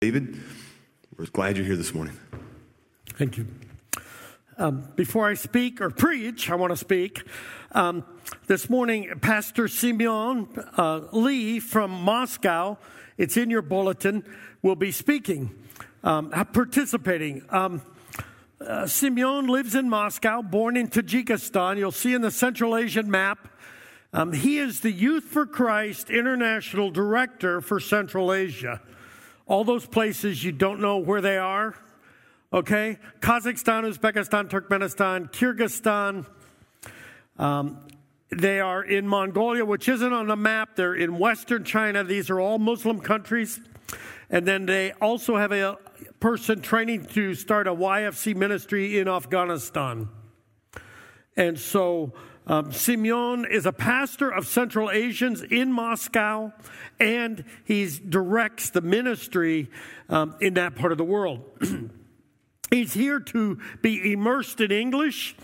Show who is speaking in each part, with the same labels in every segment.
Speaker 1: David, we're glad you're here this morning.
Speaker 2: Thank you. Um, before I speak or preach, I want to speak. Um, this morning, Pastor Simeon uh, Lee from Moscow, it's in your bulletin, will be speaking, um, participating. Um, uh, Simeon lives in Moscow, born in Tajikistan. You'll see in the Central Asian map. Um, he is the Youth for Christ International Director for Central Asia. All those places you don't know where they are, okay? Kazakhstan, Uzbekistan, Turkmenistan, Kyrgyzstan. Um, they are in Mongolia, which isn't on the map. They're in Western China. These are all Muslim countries. And then they also have a person training to start a YFC ministry in Afghanistan. And so um, Simeon is a pastor of Central Asians in Moscow, and he directs the ministry um, in that part of the world. he's here to be immersed in English.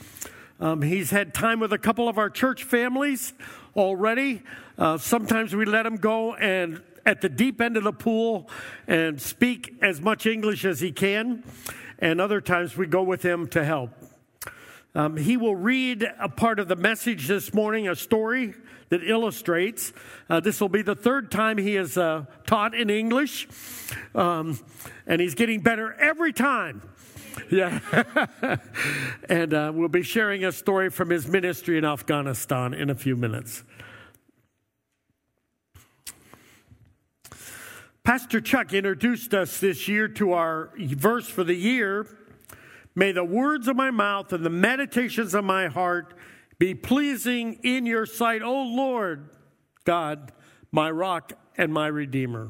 Speaker 2: Um, he's had time with a couple of our church families already. Uh, sometimes we let him go and at the deep end of the pool and speak as much English as he can, and other times we go with him to help. Um, he will read a part of the message this morning, a story that illustrates. Uh, this will be the third time he has uh, taught in English, um, and he's getting better every time. Yeah. and uh, we'll be sharing a story from his ministry in Afghanistan in a few minutes. Pastor Chuck introduced us this year to our verse for the year. May the words of my mouth and the meditations of my heart be pleasing in your sight, O Lord God, my rock and my redeemer.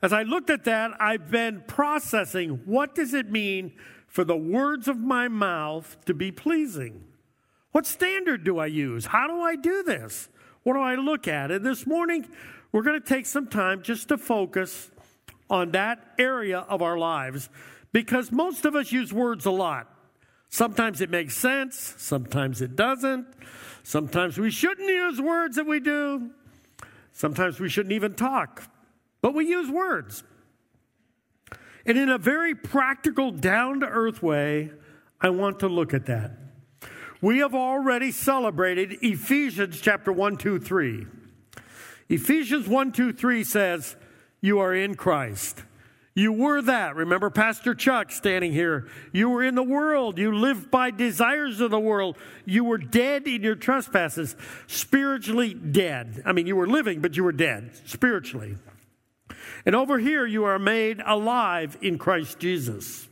Speaker 2: As I looked at that, I've been processing what does it mean for the words of my mouth to be pleasing? What standard do I use? How do I do this? What do I look at? And this morning, we're going to take some time just to focus on that area of our lives because most of us use words a lot. Sometimes it makes sense, sometimes it doesn't. Sometimes we shouldn't use words that we do. Sometimes we shouldn't even talk, but we use words. And in a very practical, down to earth way, I want to look at that. We have already celebrated Ephesians chapter 1, 2, 3. Ephesians 1 2 3 says, You are in Christ. You were that. Remember Pastor Chuck standing here. You were in the world. You lived by desires of the world. You were dead in your trespasses, spiritually dead. I mean, you were living, but you were dead spiritually. And over here, you are made alive in Christ Jesus.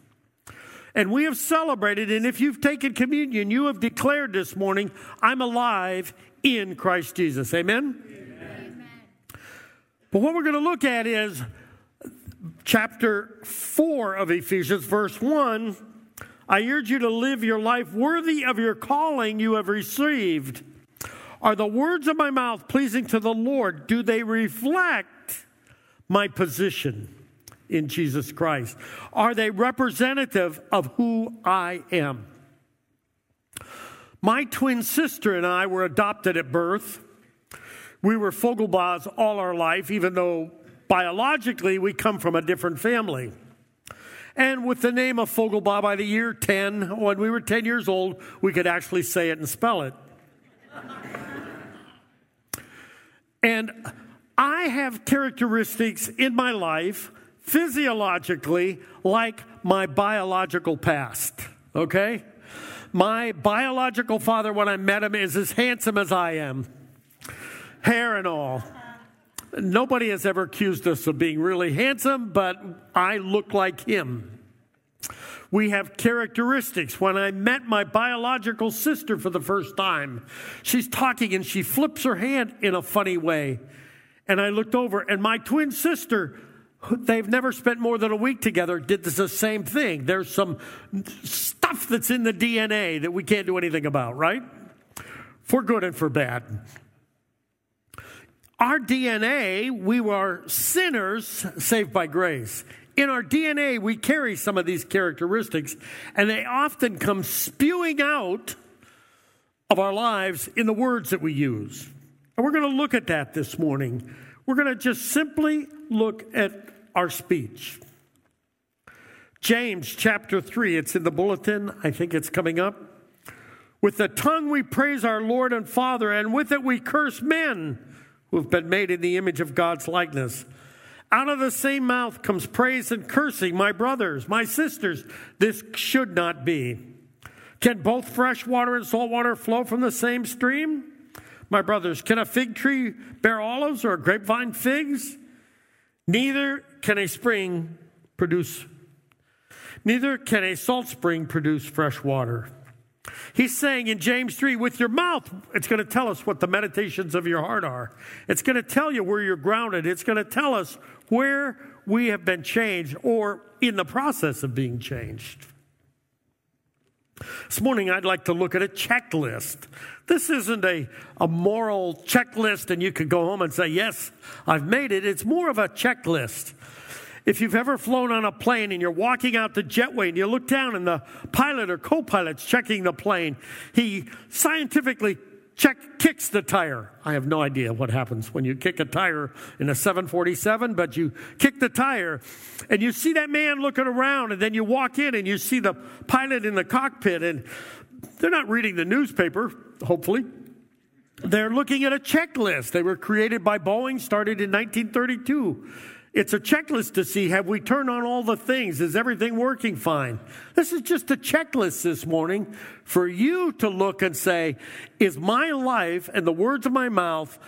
Speaker 2: And we have celebrated, and if you've taken communion, you have declared this morning, I'm alive in Christ Jesus. Amen? But what we're going to look at is chapter 4 of Ephesians, verse 1. I urge you to live your life worthy of your calling you have received. Are the words of my mouth pleasing to the Lord? Do they reflect my position in Jesus Christ? Are they representative of who I am? My twin sister and I were adopted at birth. We were Fogelbaus all our life, even though biologically we come from a different family. And with the name of Fogelbaugh, by the year 10, when we were 10 years old, we could actually say it and spell it. and I have characteristics in my life, physiologically, like my biological past, okay? My biological father, when I met him, is as handsome as I am hair and all. Nobody has ever accused us of being really handsome, but I look like him. We have characteristics. When I met my biological sister for the first time, she's talking and she flips her hand in a funny way. And I looked over, and my twin sister, they've never spent more than a week together, did the same thing. There's some stuff that's in the DNA that we can't do anything about, right? For good and for bad. Our DNA, we were sinners saved by grace. In our DNA, we carry some of these characteristics, and they often come spewing out of our lives in the words that we use. And we're going to look at that this morning. We're going to just simply look at our speech. James chapter 3, it's in the bulletin. I think it's coming up. With the tongue we praise our Lord and Father, and with it we curse men who have been made in the image of God's likeness. Out of the same mouth comes praise and cursing. My brothers, my sisters, this should not be. Can both fresh water and salt water flow from the same stream? My brothers, can a fig tree bear olives or a grapevine figs? Neither can a spring produce, neither can a salt spring produce fresh water. He's saying in James 3, with your mouth, it's going to tell us what the meditations of your heart are. It's going to tell you where you're grounded. It's going to tell us where we have been changed or in the process of being changed. This morning, I'd like to look at a checklist. This isn't a, a moral checklist, and you could go home and say, Yes, I've made it. It's more of a checklist. If you've ever flown on a plane and you're walking out the jetway and you look down and the pilot or co pilot's checking the plane, he scientifically check, kicks the tire. I have no idea what happens when you kick a tire in a 747, but you kick the tire and you see that man looking around, and then you walk in and you see the pilot in the cockpit, and they're not reading the newspaper, hopefully. They're looking at a checklist. They were created by Boeing, started in 1932. It's a checklist to see have we turned on all the things? Is everything working fine? This is just a checklist this morning for you to look and say, is my life and the words of my mouth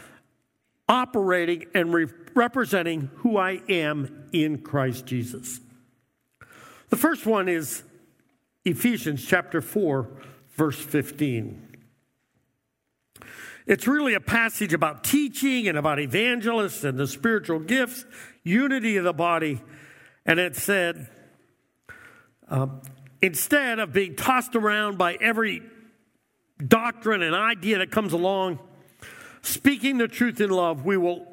Speaker 2: operating and re- representing who I am in Christ Jesus? The first one is Ephesians chapter 4, verse 15. It's really a passage about teaching and about evangelists and the spiritual gifts, unity of the body. And it said, um, instead of being tossed around by every doctrine and idea that comes along, speaking the truth in love, we will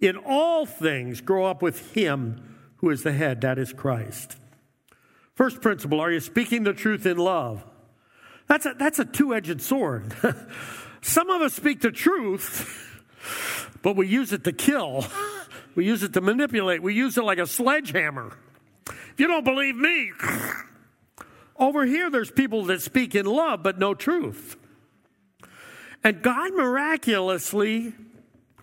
Speaker 2: in all things grow up with Him who is the head, that is Christ. First principle are you speaking the truth in love? That's a, that's a two edged sword. Some of us speak the truth, but we use it to kill. We use it to manipulate. We use it like a sledgehammer. If you don't believe me, over here there's people that speak in love but no truth. And God miraculously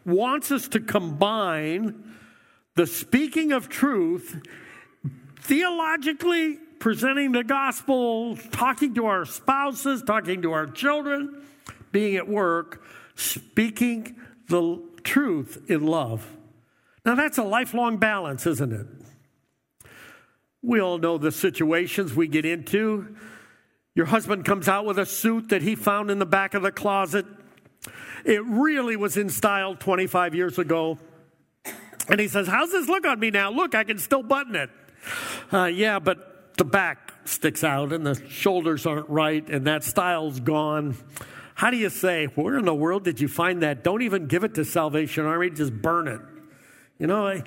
Speaker 2: wants us to combine the speaking of truth theologically presenting the gospel, talking to our spouses, talking to our children, being at work, speaking the truth in love. Now, that's a lifelong balance, isn't it? We all know the situations we get into. Your husband comes out with a suit that he found in the back of the closet. It really was in style 25 years ago. And he says, How's this look on me now? Look, I can still button it. Uh, yeah, but the back sticks out and the shoulders aren't right and that style's gone. How do you say, where in the world did you find that? Don't even give it to Salvation Army, just burn it. You know,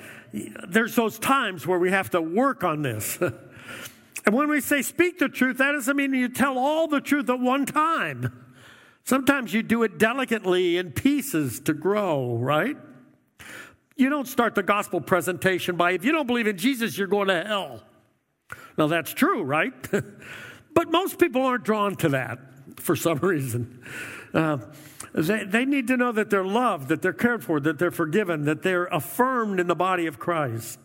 Speaker 2: there's those times where we have to work on this. and when we say speak the truth, that doesn't mean you tell all the truth at one time. Sometimes you do it delicately in pieces to grow, right? You don't start the gospel presentation by, if you don't believe in Jesus, you're going to hell. Now, that's true, right? but most people aren't drawn to that for some reason. Uh, they, they need to know that they're loved, that they're cared for, that they're forgiven, that they're affirmed in the body of Christ.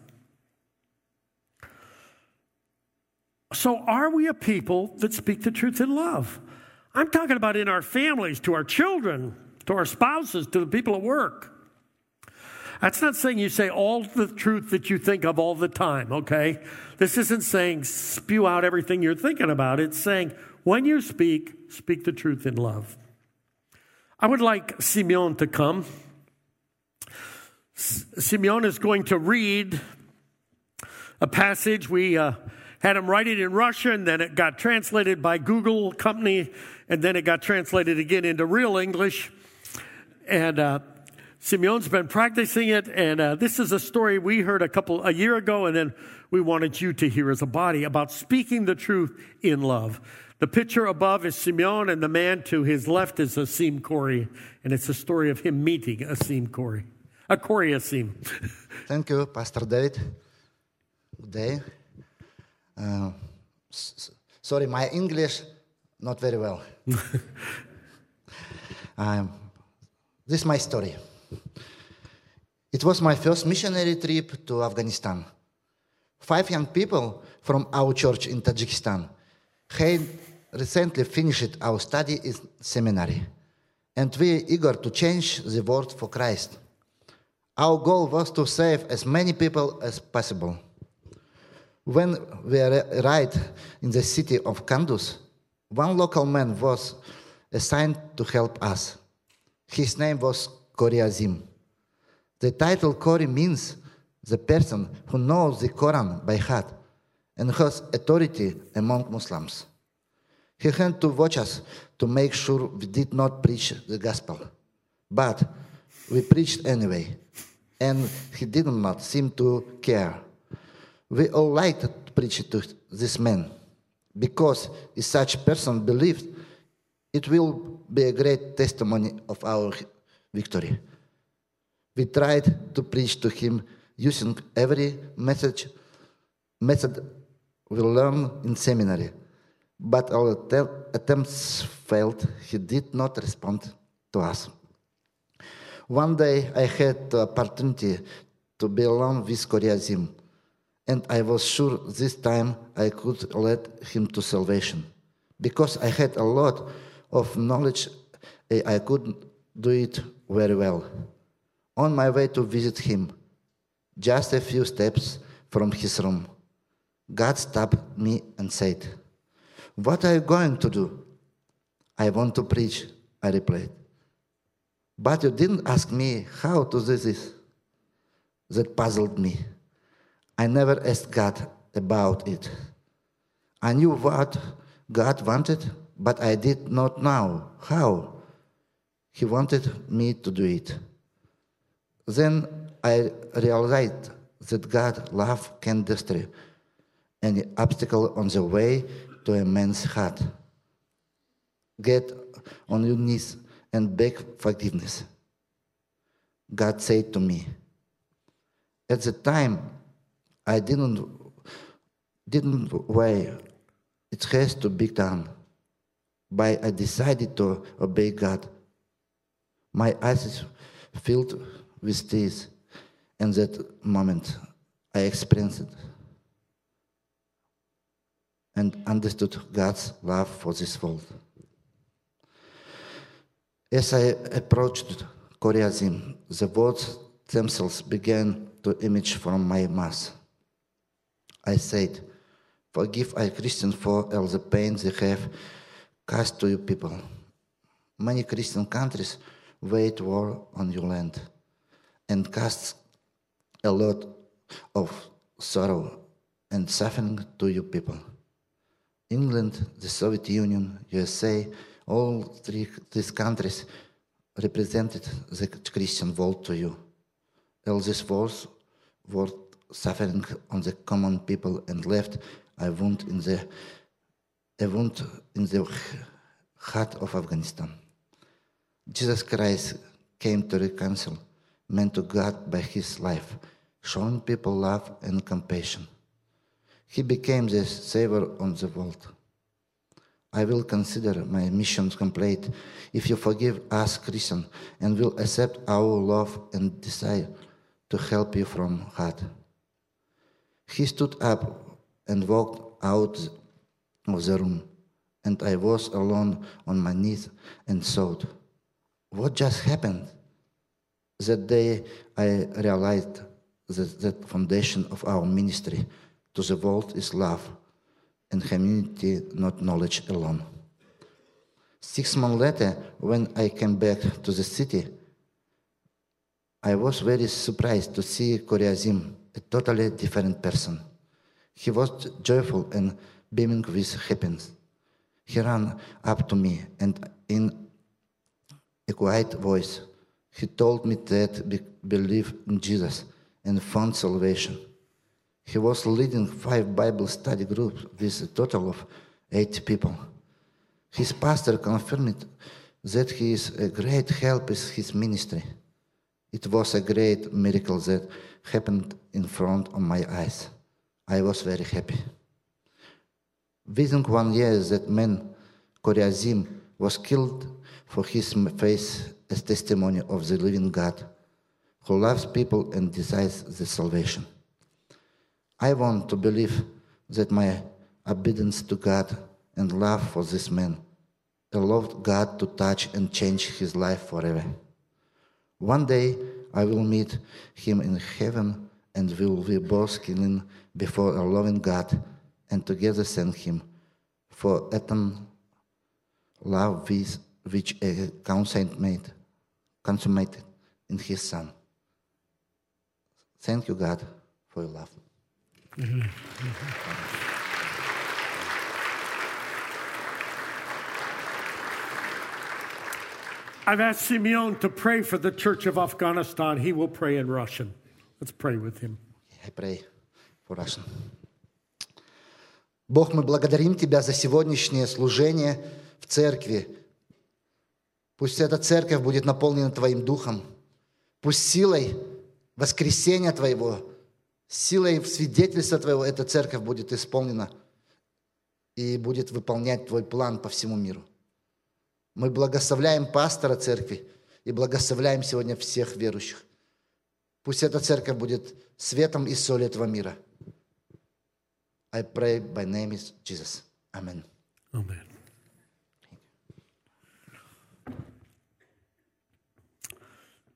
Speaker 2: So, are we a people that speak the truth in love? I'm talking about in our families, to our children, to our spouses, to the people at work. That's not saying you say all the truth that you think of all the time, okay? This isn't saying spew out everything you're thinking about. It's saying when you speak, speak the truth in love. I would like Simeon to come. Simeon is going to read a passage. We uh, had him write it in Russian, then it got translated by Google Company, and then it got translated again into real English. And uh, Simeon's been practicing it, and uh, this is a story we heard a couple a year ago, and then we wanted you to hear as a body about speaking the truth in love. The picture above is Simeon, and the man to his left is Azim Kori, and it's a story of him meeting Azim Kori. A Kori Azim.
Speaker 3: Thank you, Pastor David. Good day. Uh, s- sorry, my English not very well. um, this is my story. It was my first missionary trip to Afghanistan. Five young people from our church in Tajikistan had recently finished our study in seminary, and we were eager to change the world for Christ. Our goal was to save as many people as possible. When we arrived in the city of Kunduz, one local man was assigned to help us. His name was Kori Azim. The title Kori means the person who knows the Quran by heart and has authority among Muslims. He had to watch us to make sure we did not preach the gospel. But we preached anyway, and he did not seem to care. We all liked to preach to this man because if such person believed, it will be a great testimony of our victory. We tried to preach to him using every message method we learned in seminary, but our attempts failed. He did not respond to us. One day I had the opportunity to be alone with Kori Azim, and I was sure this time I could lead him to salvation. Because I had a lot of knowledge, I could do it very well. On my way to visit him, just a few steps from his room, God stopped me and said, What are you going to do? I want to preach, I replied. But you didn't ask me how to do this. That puzzled me. I never asked God about it. I knew what God wanted, but I did not know how He wanted me to do it. Then I realized that God love can destroy any obstacle on the way to a man's heart. Get on your knees and beg forgiveness. God said to me, at the time, I didn't didn't weigh it has to be done. But I decided to obey God. My eyes filled with tears, and that moment I experienced it and understood God's love for this world. As I approached Kori Azim, the words themselves began to image from my mouth. I said, Forgive I Christians for all the pain they have caused to you people. Many Christian countries wage war on your land and cast a lot of sorrow and suffering to you people. England, the Soviet Union, USA, all three these countries represented the Christian world to you. All these wars were suffering on the common people and left a wound in the a wound in the heart of Afghanistan. Jesus Christ came to reconcile man to God by his life, showing people love and compassion. He became the savior of the world. I will consider my mission complete if you forgive us, Christian, and will accept our love and desire to help you from heart. He stood up and walked out of the room, and I was alone on my knees and thought, what just happened? That day I realized that the foundation of our ministry to the world is love and humanity, not knowledge alone. Six months later, when I came back to the city, I was very surprised to see Kori Azim, a totally different person. He was joyful and beaming with happiness. He ran up to me and in a quiet voice, he told me that be- believe in Jesus and found salvation. He was leading five Bible study groups with a total of eight people. His pastor confirmed that he is a great help in his ministry. It was a great miracle that happened in front of my eyes. I was very happy. Within one year, that man, Kori Azim, was killed for his faith as testimony of the living God who loves people and desires the salvation. I want to believe that my obedience to God and love for this man allowed God to touch and change his life forever. One day I will meet him in heaven and we will be both kneeling before a loving God and together thank him for eternal love with, which a consummated, consummated in his son. Thank you, God, for your love.
Speaker 2: I've asked Simeon to pray for the Church of Afghanistan. He will pray in Russian. Let's pray with him.
Speaker 3: I pray for Russian. Бог, мы благодарим Тебя за сегодняшнее служение в церкви. Пусть эта церковь будет наполнена Твоим Духом. Пусть силой воскресения Твоего, силой свидетельства Твоего эта церковь будет исполнена и будет выполнять Твой план по всему миру. Мы благословляем пастора церкви и благословляем сегодня всех верующих. Пусть эта церковь будет светом и солью этого мира. I pray by name is Jesus. Amen.
Speaker 2: Amen.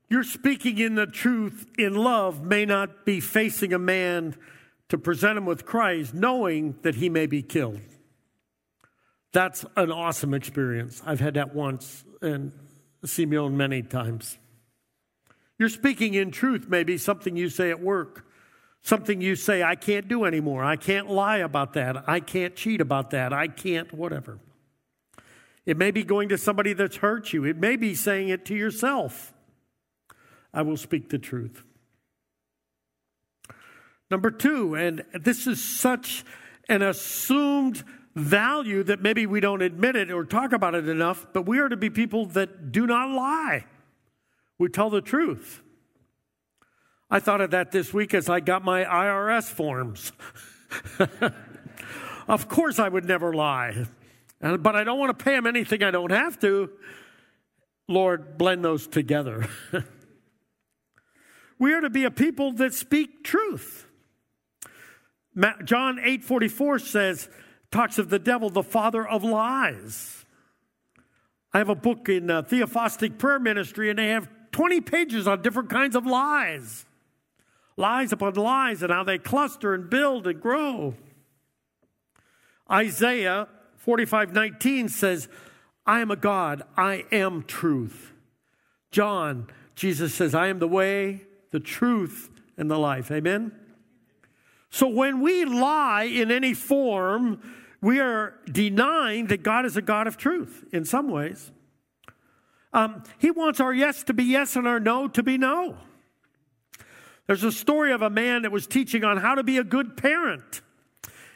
Speaker 2: Your speaking in the truth in love may not be facing a man to present him with Christ, knowing that he may be killed. That's an awesome experience. I've had that once and Simeon many times. You're speaking in truth, maybe something you say at work, something you say, I can't do anymore. I can't lie about that. I can't cheat about that. I can't, whatever. It may be going to somebody that's hurt you, it may be saying it to yourself. I will speak the truth. Number two, and this is such an assumed value that maybe we don't admit it or talk about it enough, but we are to be people that do not lie. We tell the truth. I thought of that this week as I got my IRS forms. of course, I would never lie, but I don't want to pay them anything I don't have to. Lord, blend those together. we are to be a people that speak truth. John 8:44 says, talks of the devil, the father of lies. I have a book in uh, Theophostic Prayer Ministry, and they have 20 pages on different kinds of lies. Lies upon lies and how they cluster and build and grow. Isaiah 45 19 says, I am a God, I am truth. John, Jesus says, I am the way, the truth, and the life. Amen? So when we lie in any form, we are denying that God is a God of truth in some ways. Um, he wants our yes to be yes and our no to be no. There's a story of a man that was teaching on how to be a good parent.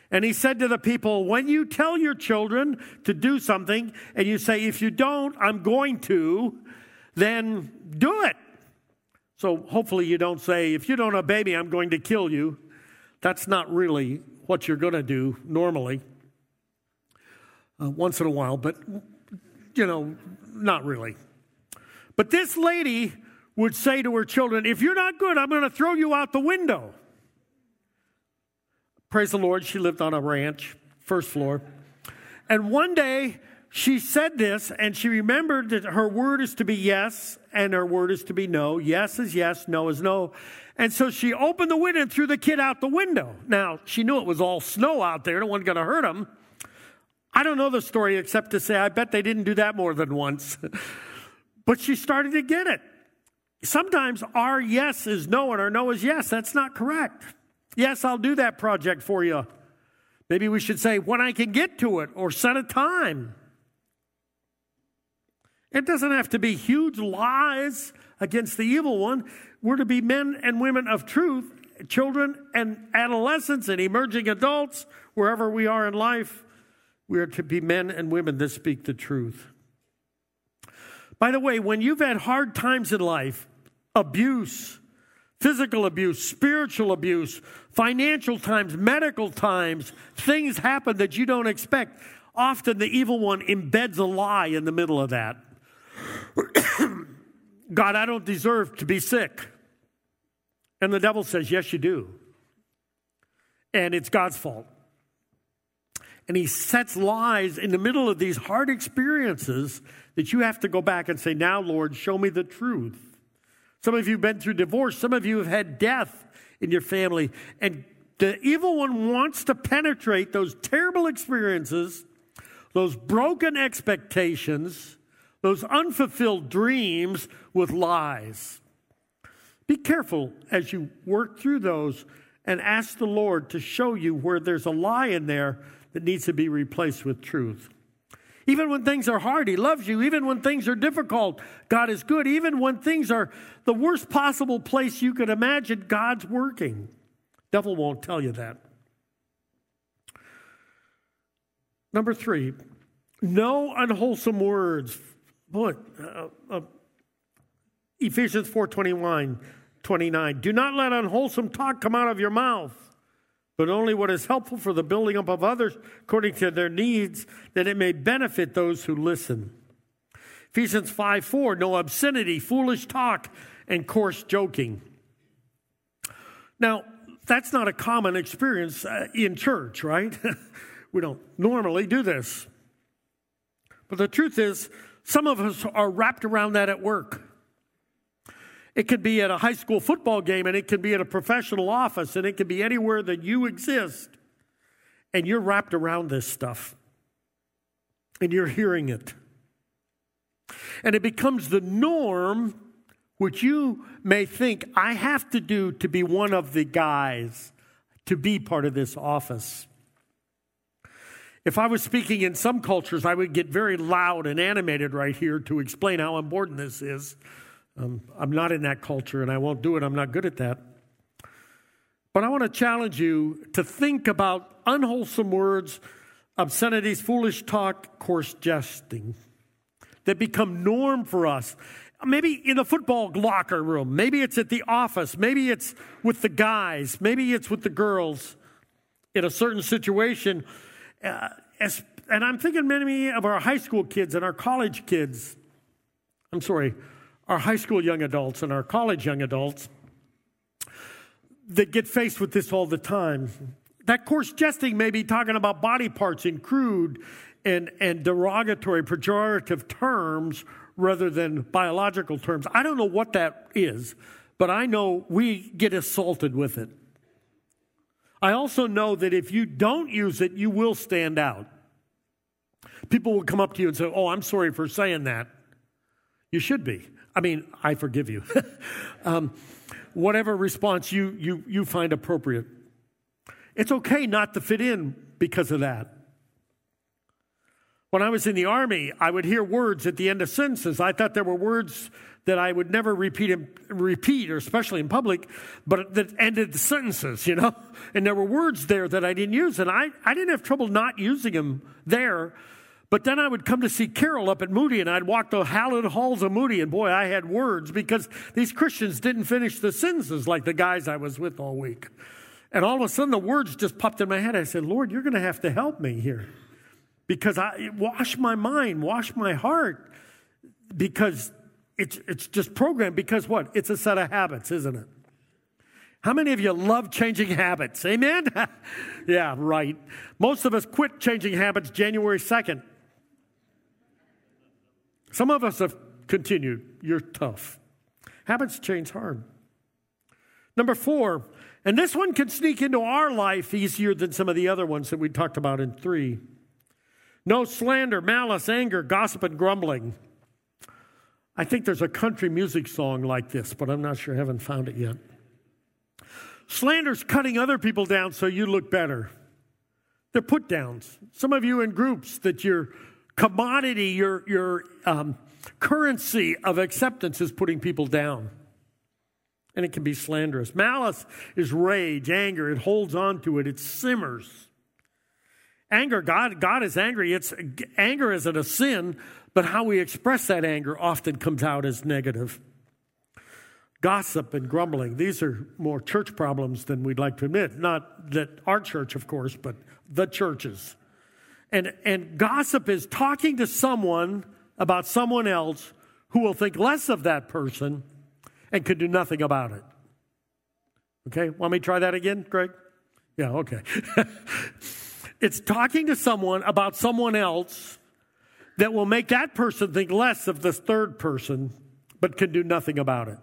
Speaker 2: And he said to the people, When you tell your children to do something and you say, If you don't, I'm going to, then do it. So hopefully you don't say, If you don't obey me, I'm going to kill you. That's not really what you're going to do normally. Uh, once in a while, but you know, not really. But this lady would say to her children, If you're not good, I'm going to throw you out the window. Praise the Lord, she lived on a ranch, first floor. And one day she said this, and she remembered that her word is to be yes, and her word is to be no. Yes is yes, no is no. And so she opened the window and threw the kid out the window. Now, she knew it was all snow out there, no one going to hurt him. I don't know the story except to say I bet they didn't do that more than once. but she started to get it. Sometimes our yes is no and our no is yes. That's not correct. Yes, I'll do that project for you. Maybe we should say when I can get to it or set a time. It doesn't have to be huge lies against the evil one. We're to be men and women of truth, children and adolescents and emerging adults, wherever we are in life. We are to be men and women that speak the truth. By the way, when you've had hard times in life, abuse, physical abuse, spiritual abuse, financial times, medical times. Things happen that you don't expect. Often the evil one embeds a lie in the middle of that. God, I don't deserve to be sick. And the devil says, Yes, you do. And it's God's fault. And he sets lies in the middle of these hard experiences that you have to go back and say, Now, Lord, show me the truth. Some of you have been through divorce, some of you have had death in your family. And the evil one wants to penetrate those terrible experiences, those broken expectations, those unfulfilled dreams with lies. Be careful as you work through those and ask the Lord to show you where there's a lie in there that needs to be replaced with truth. Even when things are hard, He loves you. Even when things are difficult, God is good. Even when things are the worst possible place you could imagine, God's working. Devil won't tell you that. Number three, no unwholesome words. Boy, uh, uh, Ephesians 4 29. Do not let unwholesome talk come out of your mouth but only what is helpful for the building up of others according to their needs, that it may benefit those who listen. Ephesians 5 4, no obscenity, foolish talk, and coarse joking. Now, that's not a common experience uh, in church, right? we don't normally do this. But the truth is, some of us are wrapped around that at work. It could be at a high school football game, and it could be at a professional office, and it could be anywhere that you exist. And you're wrapped around this stuff, and you're hearing it. And it becomes the norm, which you may think, I have to do to be one of the guys, to be part of this office. If I was speaking in some cultures, I would get very loud and animated right here to explain how important this is. Um, I'm not in that culture and I won't do it. I'm not good at that. But I want to challenge you to think about unwholesome words, obscenities, foolish talk, coarse jesting that become norm for us. Maybe in the football locker room, maybe it's at the office, maybe it's with the guys, maybe it's with the girls in a certain situation. Uh, as, and I'm thinking many of our high school kids and our college kids. I'm sorry, our high school young adults and our college young adults that get faced with this all the time. That coarse jesting may be talking about body parts in crude and, and derogatory, pejorative terms rather than biological terms. I don't know what that is, but I know we get assaulted with it. I also know that if you don't use it, you will stand out. People will come up to you and say, Oh, I'm sorry for saying that. You should be. I mean, I forgive you. um, whatever response you, you, you find appropriate. It's okay not to fit in because of that. When I was in the army, I would hear words at the end of sentences. I thought there were words that I would never repeat, repeat, or especially in public, but that ended the sentences, you know? And there were words there that I didn't use, and I, I didn't have trouble not using them there but then I would come to see Carol up at Moody, and I'd walk the hallowed halls of Moody, and boy, I had words because these Christians didn't finish the sentences like the guys I was with all week. And all of a sudden, the words just popped in my head. I said, Lord, you're going to have to help me here because I wash my mind, wash my heart, because it's, it's just programmed. Because what? It's a set of habits, isn't it? How many of you love changing habits? Amen? yeah, right. Most of us quit changing habits January 2nd. Some of us have continued. You're tough. Habits change hard. Number four, and this one can sneak into our life easier than some of the other ones that we talked about in three. No slander, malice, anger, gossip, and grumbling. I think there's a country music song like this, but I'm not sure. I haven't found it yet. Slander's cutting other people down so you look better. They're put downs. Some of you in groups that you're commodity, your, your um, currency of acceptance is putting people down. And it can be slanderous. Malice is rage, anger. It holds on to it, it simmers. Anger, God, God is angry. It's anger isn't a sin, but how we express that anger often comes out as negative. Gossip and grumbling, these are more church problems than we'd like to admit. Not that our church, of course, but the churches. And, and gossip is talking to someone about someone else who will think less of that person and could do nothing about it. Okay, want me to try that again, Greg? Yeah, okay. it's talking to someone about someone else that will make that person think less of this third person, but can do nothing about it.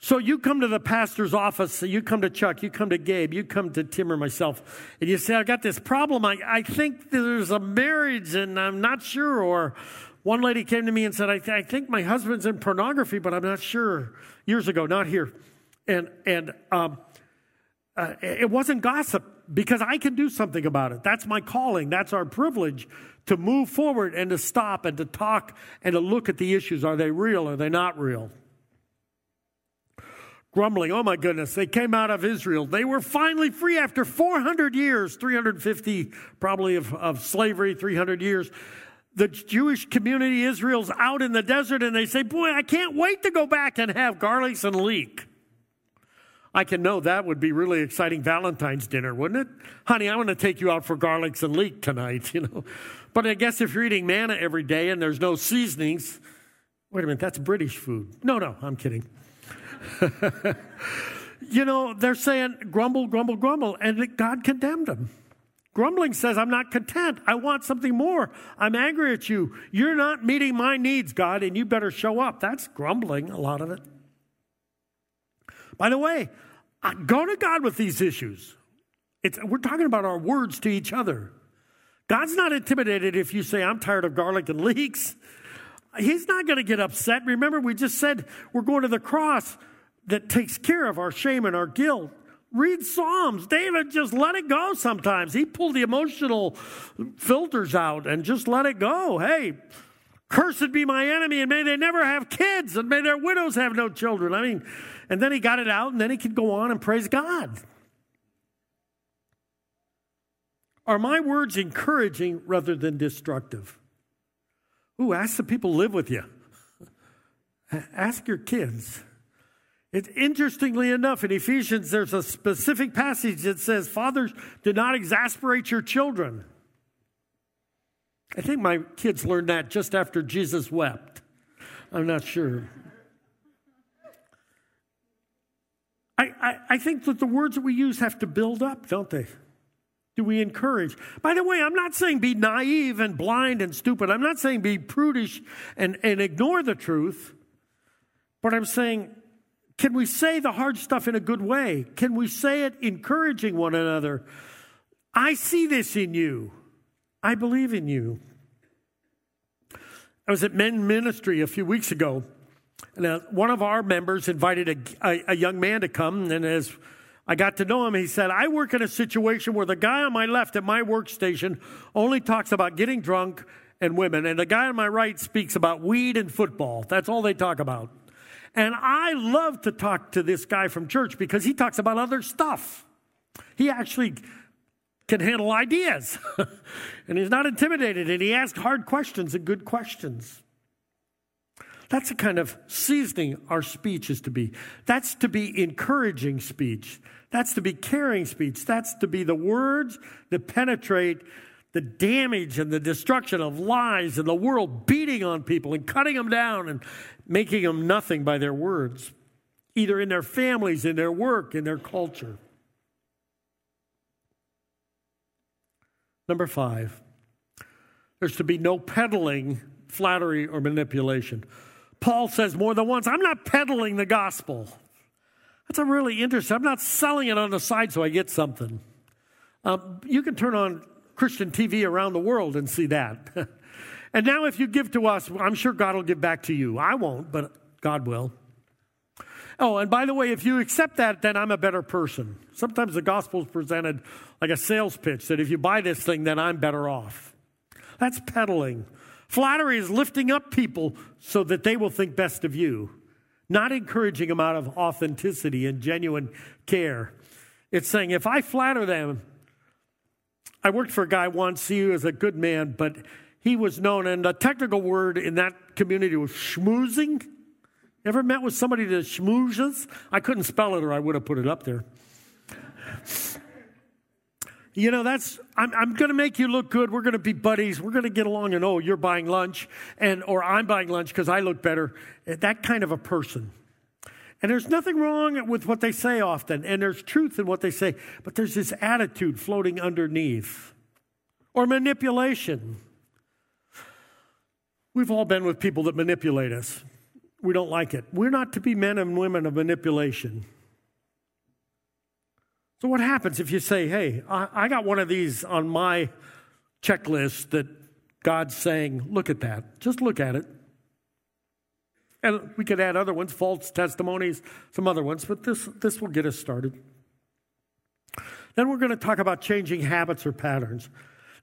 Speaker 2: So you come to the pastor's office, you come to Chuck, you come to Gabe, you come to Tim or myself, and you say, I got this problem. I, I think there's a marriage and I'm not sure. Or one lady came to me and said, I, th- I think my husband's in pornography, but I'm not sure. Years ago, not here. And, and um, uh, it wasn't gossip because I can do something about it. That's my calling. That's our privilege to move forward and to stop and to talk and to look at the issues. Are they real? Are they not real? grumbling, oh my goodness, they came out of Israel. They were finally free after 400 years, 350 probably of, of slavery, 300 years. The Jewish community, Israel's out in the desert, and they say, Boy, I can't wait to go back and have garlics and leek. I can know that would be really exciting Valentine's dinner, wouldn't it? Honey, I want to take you out for garlics and leek tonight, you know. But I guess if you're eating manna every day and there's no seasonings, wait a minute, that's British food. No, no, I'm kidding. you know, they're saying grumble, grumble, grumble, and God condemned them. Grumbling says, I'm not content. I want something more. I'm angry at you. You're not meeting my needs, God, and you better show up. That's grumbling, a lot of it. By the way, go to God with these issues. It's, we're talking about our words to each other. God's not intimidated if you say, I'm tired of garlic and leeks. He's not going to get upset. Remember, we just said we're going to the cross that takes care of our shame and our guilt. Read Psalms. David just let it go sometimes. He pulled the emotional filters out and just let it go. Hey, cursed be my enemy, and may they never have kids, and may their widows have no children. I mean, and then he got it out, and then he could go on and praise God. Are my words encouraging rather than destructive? Ooh, ask the people live with you. Ask your kids. It's interestingly enough, in Ephesians, there's a specific passage that says, Fathers, do not exasperate your children. I think my kids learned that just after Jesus wept. I'm not sure. I, I, I think that the words that we use have to build up, don't they? Do we encourage? By the way, I'm not saying be naive and blind and stupid. I'm not saying be prudish and, and ignore the truth. But I'm saying can we say the hard stuff in a good way? Can we say it encouraging one another? I see this in you. I believe in you. I was at Men Ministry a few weeks ago, and uh, one of our members invited a, a, a young man to come. And as I got to know him, he said, I work in a situation where the guy on my left at my workstation only talks about getting drunk and women, and the guy on my right speaks about weed and football. That's all they talk about. And I love to talk to this guy from church because he talks about other stuff. He actually can handle ideas and he's not intimidated and he asks hard questions and good questions. That's the kind of seasoning our speech is to be. That's to be encouraging speech. That's to be caring speech. That's to be the words that penetrate the damage and the destruction of lies and the world beating on people and cutting them down and making them nothing by their words, either in their families, in their work, in their culture. Number five, there's to be no peddling, flattery, or manipulation. Paul says more than once, I'm not peddling the gospel. That's a really interesting. I'm not selling it on the side so I get something. Um, you can turn on Christian TV around the world and see that. and now, if you give to us, I'm sure God will give back to you. I won't, but God will. Oh, and by the way, if you accept that, then I'm a better person. Sometimes the gospel is presented like a sales pitch that if you buy this thing, then I'm better off. That's peddling. Flattery is lifting up people so that they will think best of you, not encouraging them out of authenticity and genuine care. It's saying, if I flatter them, I worked for a guy once, he was a good man, but he was known, and the technical word in that community was schmoozing. Ever met with somebody that schmoozes? I couldn't spell it or I would have put it up there. You know, that's, I'm, I'm going to make you look good. We're going to be buddies. We're going to get along and, oh, you're buying lunch and, or I'm buying lunch because I look better. Eh, that kind of a person. And there's nothing wrong with what they say often, and there's truth in what they say, but there's this attitude floating underneath or manipulation. We've all been with people that manipulate us. We don't like it. We're not to be men and women of manipulation. So, what happens if you say, hey, I, got one of these on my checklist that God's saying, look at that, just look at it. And we could add other ones, false testimonies, some other ones, but this, this will get us started. Then we're going to talk about changing habits or patterns.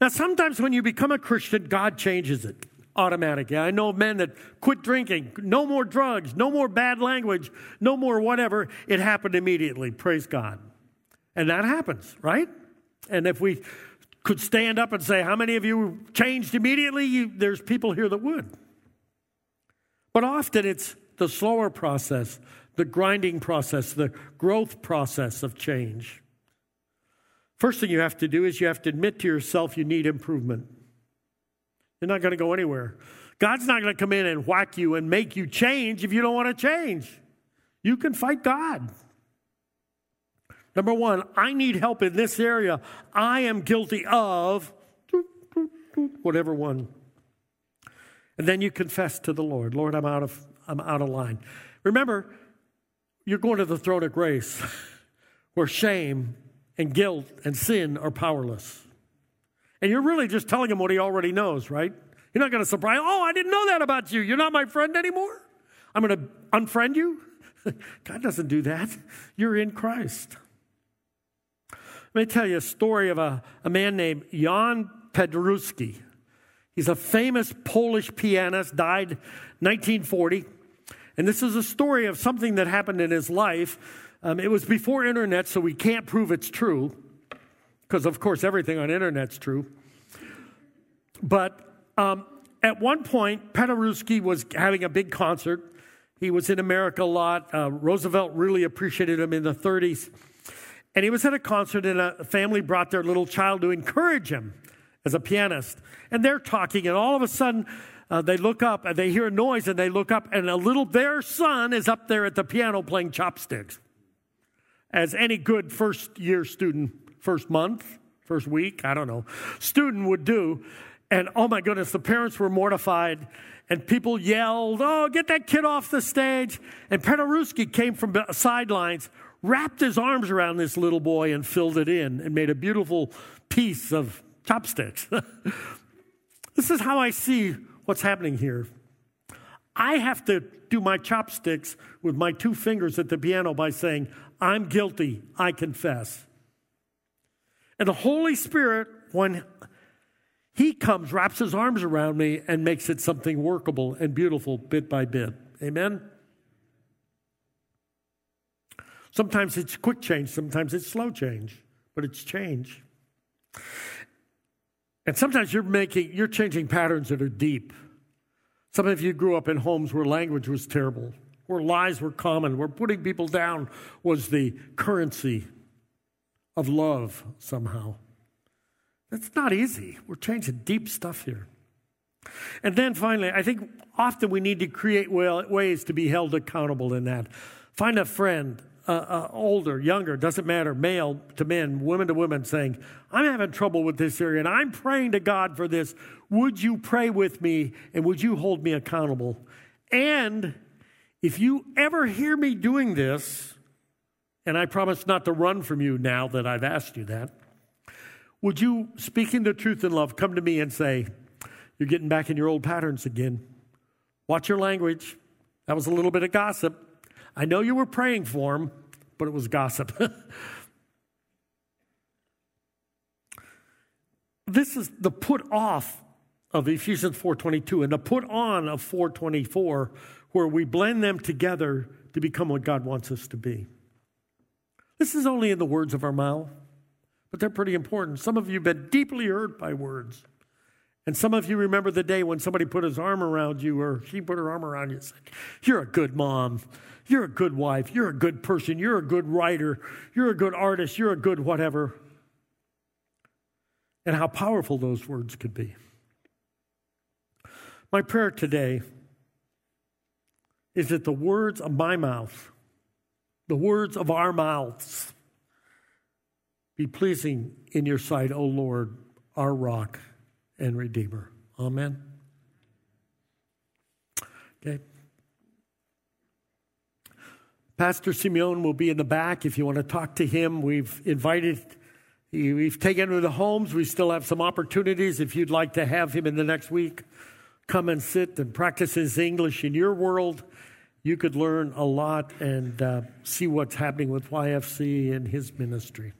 Speaker 2: Now, sometimes when you become a Christian, God changes it automatically. I know men that quit drinking, no more drugs, no more bad language, no more whatever. It happened immediately. Praise God. And that happens, right? And if we could stand up and say, How many of you changed immediately? You, there's people here that would. But often it's the slower process, the grinding process, the growth process of change. First thing you have to do is you have to admit to yourself you need improvement. You're not going to go anywhere. God's not going to come in and whack you and make you change if you don't want to change. You can fight God. Number one, I need help in this area. I am guilty of whatever one. And then you confess to the Lord, Lord, I'm out of, I'm out of line. Remember, you're going to the throne of grace where shame and guilt and sin are powerless. And you're really just telling him what he already knows, right? You're not going to surprise, oh, I didn't know that about you. You're not my friend anymore. I'm going to unfriend you. God doesn't do that. You're in Christ. Let me tell you a story of a, a man named Jan Paderewski. He's a famous Polish pianist, died 1940. And this is a story of something that happened in his life. Um, it was before internet, so we can't prove it's true, because of course everything on internet's true. But um, at one point, Paderewski was having a big concert. He was in America a lot. Uh, Roosevelt really appreciated him in the 30s. And he was at a concert, and a family brought their little child to encourage him as a pianist. And they're talking, and all of a sudden, uh, they look up and they hear a noise, and they look up, and a little, their son is up there at the piano playing chopsticks. As any good first year student, first month, first week, I don't know, student would do. And oh my goodness, the parents were mortified and people yelled, Oh, get that kid off the stage. And Paderewski came from the sidelines, wrapped his arms around this little boy and filled it in and made a beautiful piece of chopsticks. this is how I see what's happening here. I have to do my chopsticks with my two fingers at the piano by saying, I'm guilty, I confess. And the Holy Spirit, when He comes, wraps His arms around me and makes it something workable and beautiful bit by bit. Amen? Sometimes it's quick change, sometimes it's slow change, but it's change. And sometimes you're making you're changing patterns that are deep. Some of you grew up in homes where language was terrible, where lies were common, where putting people down was the currency of love somehow. That's not easy. We're changing deep stuff here. And then finally, I think often we need to create ways to be held accountable in that. Find a friend, uh, uh, older, younger, doesn't matter, male to men, women to women, saying, I'm having trouble with this area and I'm praying to God for this. Would you pray with me and would you hold me accountable? And if you ever hear me doing this, and I promise not to run from you now that I've asked you that, would you, speaking the truth in love, come to me and say, You're getting back in your old patterns again? Watch your language. That was a little bit of gossip. I know you were praying for him, but it was gossip. this is the put off of Ephesians 4:22 and the put on of 424 where we blend them together to become what God wants us to be. This is only in the words of our mouth, but they're pretty important. Some of you have been deeply hurt by words. And some of you remember the day when somebody put his arm around you or she put her arm around you and said, You're a good mom. You're a good wife. You're a good person. You're a good writer. You're a good artist. You're a good whatever. And how powerful those words could be. My prayer today is that the words of my mouth, the words of our mouths, be pleasing in your sight, O Lord, our rock and redeemer. Amen. Okay. Pastor Simeon will be in the back if you want to talk to him. We've invited, we've taken him to the homes. We still have some opportunities if you'd like to have him in the next week. Come and sit and practice his English in your world. You could learn a lot and uh, see what's happening with YFC and his ministry.